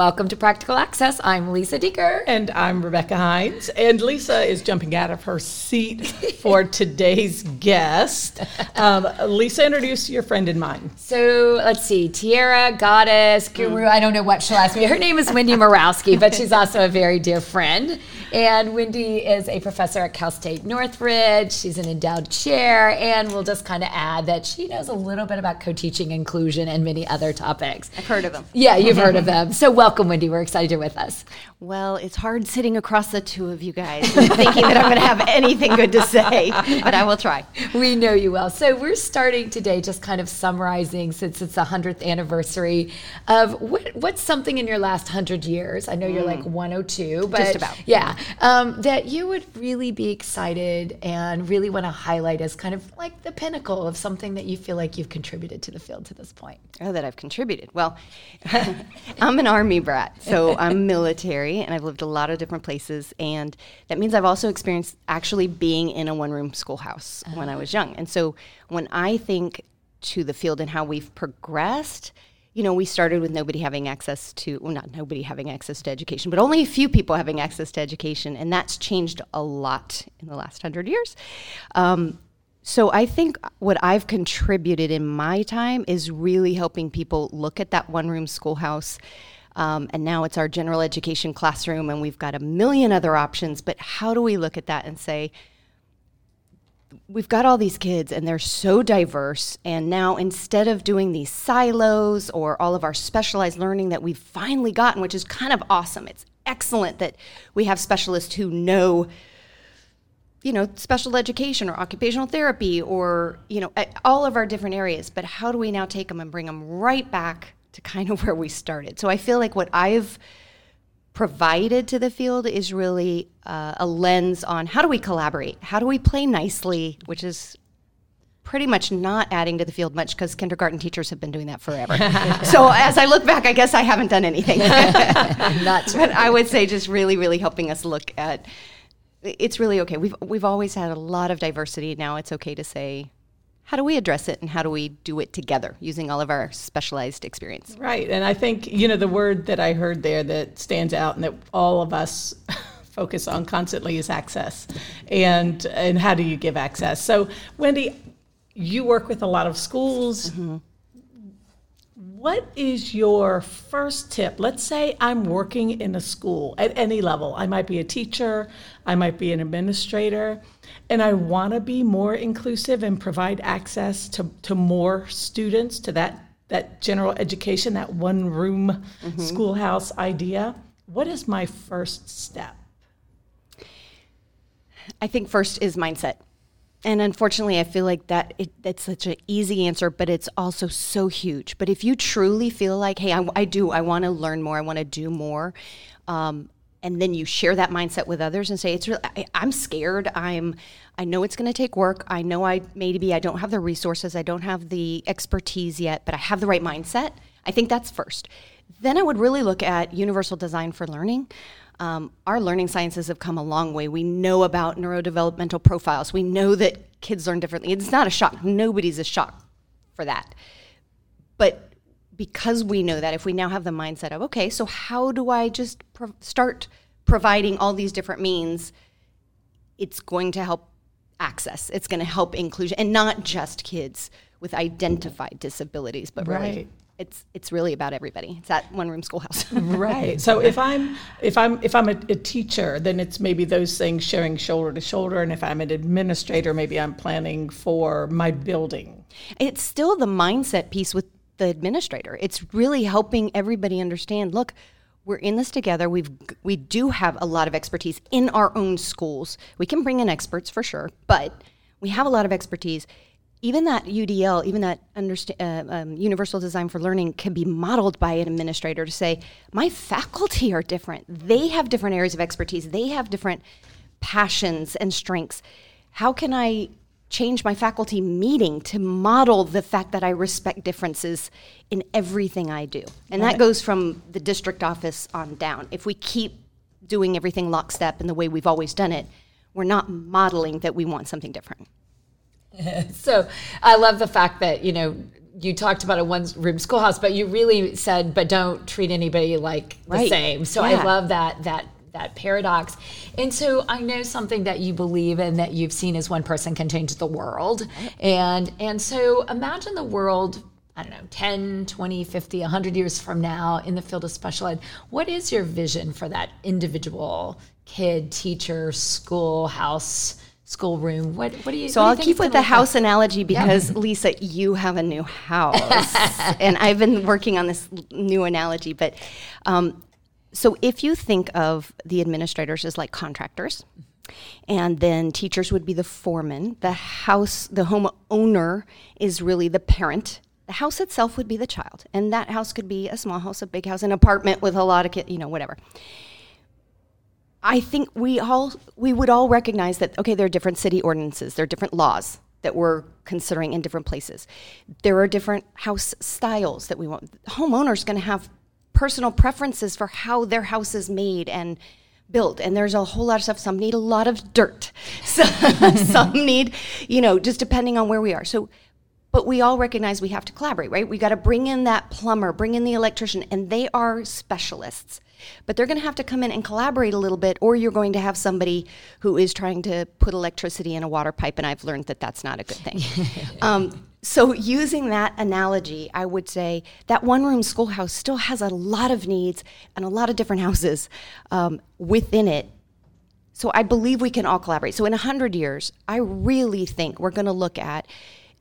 welcome to Practical Access. I'm Lisa Dieker. And I'm Rebecca Hines. And Lisa is jumping out of her seat for today's guest. Um, Lisa, introduce your friend in mine. So let's see Tiara, goddess, guru. I don't know what she'll ask me. Her name is Wendy Murawski, but she's also a very dear friend. And Wendy is a professor at Cal State Northridge. She's an endowed chair. And we'll just kind of add that she knows a little bit about co teaching, inclusion, and many other topics. I've heard of them. Yeah, you've heard of them. So, welcome, Wendy. We're excited you're with us. Well, it's hard sitting across the two of you guys thinking that I'm going to have anything good to say, but I will try. We know you well. So, we're starting today just kind of summarizing, since it's the 100th anniversary, of what, what's something in your last 100 years. I know you're like 102, but Just about. yeah, um, that you would really be excited and really want to highlight as kind of like the pinnacle of something that you feel like you've contributed to the field to this point. Oh, that I've contributed. Well, I'm an army brat, so I'm military, and I've lived a lot of different places, and that means I've also experienced actually being in a one-room schoolhouse when I was young. And so when I think to the field and how we've progressed, you know, we started with nobody having access to, well, not nobody having access to education, but only a few people having access to education, and that's changed a lot in the last hundred years. Um, so I think what I've contributed in my time is really helping people look at that one room schoolhouse. Um, and now it's our general education classroom, and we've got a million other options. But how do we look at that and say, we've got all these kids and they're so diverse and now instead of doing these silos or all of our specialized learning that we've finally gotten which is kind of awesome it's excellent that we have specialists who know you know special education or occupational therapy or you know all of our different areas but how do we now take them and bring them right back to kind of where we started. So i feel like what i've provided to the field is really uh, a lens on how do we collaborate? How do we play nicely? Which is pretty much not adding to the field much because kindergarten teachers have been doing that forever. So as i look back i guess i haven't done anything. Not but i would say just really really helping us look at it's really okay. We've we've always had a lot of diversity. Now it's okay to say how do we address it and how do we do it together using all of our specialized experience Right. And I think, you know, the word that I heard there that stands out and that all of us focus on constantly is access. And and how do you give access? So, Wendy, you work with a lot of schools. Mm-hmm. What is your first tip? Let's say I'm working in a school at any level. I might be a teacher, I might be an administrator, and I want to be more inclusive and provide access to, to more students to that, that general education, that one room mm-hmm. schoolhouse idea. What is my first step? I think first is mindset. And unfortunately, I feel like that it, that's such an easy answer, but it's also so huge. But if you truly feel like, hey, I, I do, I want to learn more, I want to do more, um, and then you share that mindset with others and say, it's really, I, I'm scared. I'm, I know it's going to take work. I know I maybe I don't have the resources, I don't have the expertise yet, but I have the right mindset. I think that's first. Then I would really look at universal design for learning. Um, our learning sciences have come a long way. We know about neurodevelopmental profiles. We know that kids learn differently. It's not a shock. Nobody's a shock for that. But because we know that, if we now have the mindset of, okay, so how do I just pro- start providing all these different means? It's going to help access. It's going to help inclusion, and not just kids with identified disabilities, but really, Right. It's it's really about everybody. It's that one room schoolhouse. Right. So if I'm if I'm if I'm a, a teacher, then it's maybe those things sharing shoulder to shoulder, and if I'm an administrator, maybe I'm planning for my building. it's still the mindset piece with the administrator. It's really helping everybody understand. Look, we're in this together. We've we do have a lot of expertise in our own schools. We can bring in experts for sure, but we have a lot of expertise. Even that UDL, even that uh, um, universal design for learning, can be modeled by an administrator to say, my faculty are different. They have different areas of expertise. They have different passions and strengths. How can I change my faculty meeting to model the fact that I respect differences in everything I do? And that goes from the district office on down. If we keep doing everything lockstep in the way we've always done it, we're not modeling that we want something different. So I love the fact that, you know, you talked about a one room schoolhouse, but you really said, but don't treat anybody like the same. So Yeah. I love that that that paradox. And so I know something that you believe in that you've seen is one person can change the world. And and so imagine the world I don't know, 10, 20, 50, 100 years from now in the field of special ed. What is your vision for that individual kid, teacher, school, house, schoolroom? What what do you So do you I'll keep with the like? house analogy because Lisa, you have a new house, and I've been working on this new analogy. But um, so if you think of the administrators as like contractors, and then teachers would be the foreman, the house, the home owner is really the parent. The house itself would be the child, and that house could be a small house, a big house, an apartment with a lot of kids, you know, whatever. I think we all we would all recognize that okay, there are different city ordinances, there are different laws that we're considering in different places. There are different house styles that we want. Homeowner's going to have personal preferences for how their house is made and built and there's a whole lot of stuff some need a lot of dirt so, some need you know just depending on where we are so but we all recognize we have to collaborate, right? We got to bring in that plumber, bring in the electrician, and they are specialists. But they're going to have to come in and collaborate a little bit, or you're going to have somebody who is trying to put electricity in a water pipe, and I've learned that that's not a good thing. um, so, using that analogy, I would say that one room schoolhouse still has a lot of needs and a lot of different houses um, within it so I believe we can all collaborate. So in 100 years, I really think we're going to look at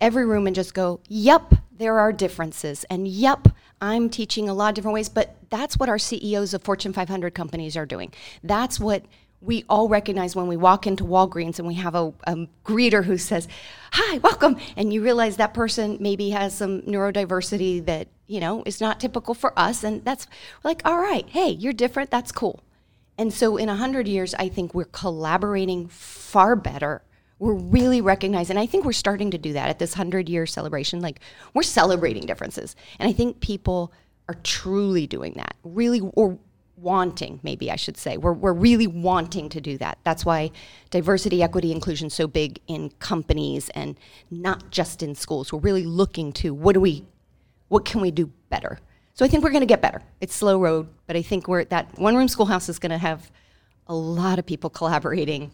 every room and just go, yep, there are differences. And yep, I'm teaching a lot of different ways, but that's what our CEOs of Fortune 500 companies are doing. That's what we all recognize when we walk into Walgreens and we have a, a greeter who says, Hi, welcome. And you realize that person maybe has some neurodiversity that, you know, is not typical for us. And that's like, all right, hey, you're different. That's cool. And so in 100 years, I think we're collaborating far better. We're really recognizing, and I think we're starting to do that at this 100 year celebration. Like, we're celebrating differences. And I think people are truly doing that, really, or wanting, maybe I should say. We're, we're really wanting to do that. That's why diversity, equity, inclusion is so big in companies and not just in schools. We're really looking to what do we, what can we do better? So I think we're going to get better. It's slow road, but I think we're that one room schoolhouse is going to have a lot of people collaborating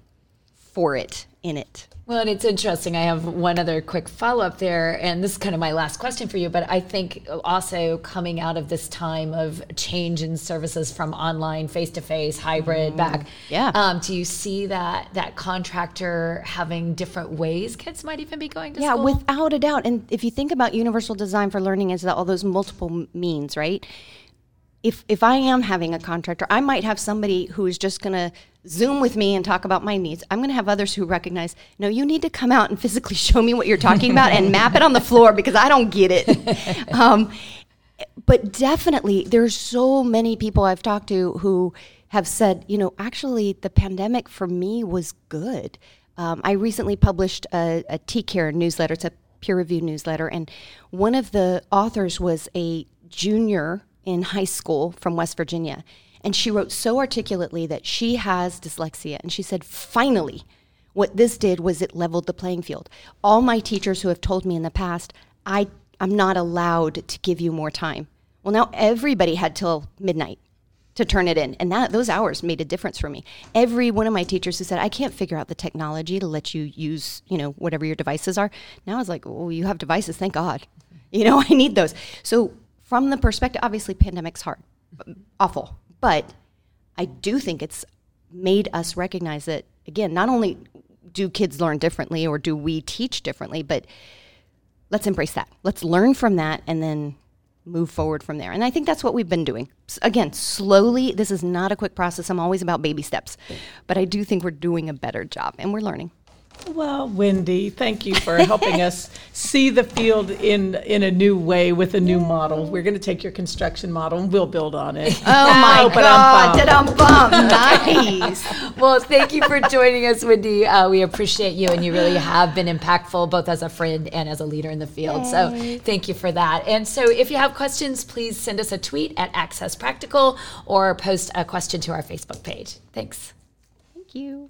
for it in it. Well, and it's interesting. I have one other quick follow up there, and this is kind of my last question for you. But I think also coming out of this time of change in services from online, face to face, hybrid, back, yeah. Um, do you see that that contractor having different ways kids might even be going to Yeah, school? without a doubt. And if you think about universal design for learning is that all those multiple means, right? If if I am having a contractor, I might have somebody who is just going to Zoom with me and talk about my needs. I'm going to have others who recognize, no, you need to come out and physically show me what you're talking about and map it on the floor because I don't get it. Um, but definitely, there's so many people I've talked to who have said, you know, actually, the pandemic for me was good. Um, I recently published a, a T-Care newsletter. It's a peer-reviewed newsletter, and one of the authors was a junior in high school from West Virginia, and she wrote so articulately that she has dyslexia, and she said, finally. What this did was it leveled the playing field. All my teachers who have told me in the past, I, I'm not allowed to give you more time. Well, now everybody had till midnight to turn it in. And that those hours made a difference for me. Every one of my teachers who said, I can't figure out the technology to let you use, you know, whatever your devices are. Now it's like, oh, you have devices, thank God. You know, I need those. So from the perspective, obviously pandemic's hard, awful. But I do think it's made us recognize that again, not only do kids learn differently or do we teach differently, but let's embrace that. Let's learn from that and then move forward from there. And I think that's what we've been doing. Again, slowly, this is not a quick process. I'm always about baby steps. But I do think we're doing a better job and we're learning. Well, Wendy, thank you for helping us see the field in in a new way with a new model. We're going to take your construction model and we'll build on it. Oh my Ba-dum-bum. God, da-dum-bum. nice. well, thank you for joining us, Wendy. Uh, we appreciate you, and you really have been impactful both as a friend and as a leader in the field. So, thank you for that. And so, if you have questions, please send us a tweet at Access Practical or post a question to our Facebook page. Thanks. Thank you.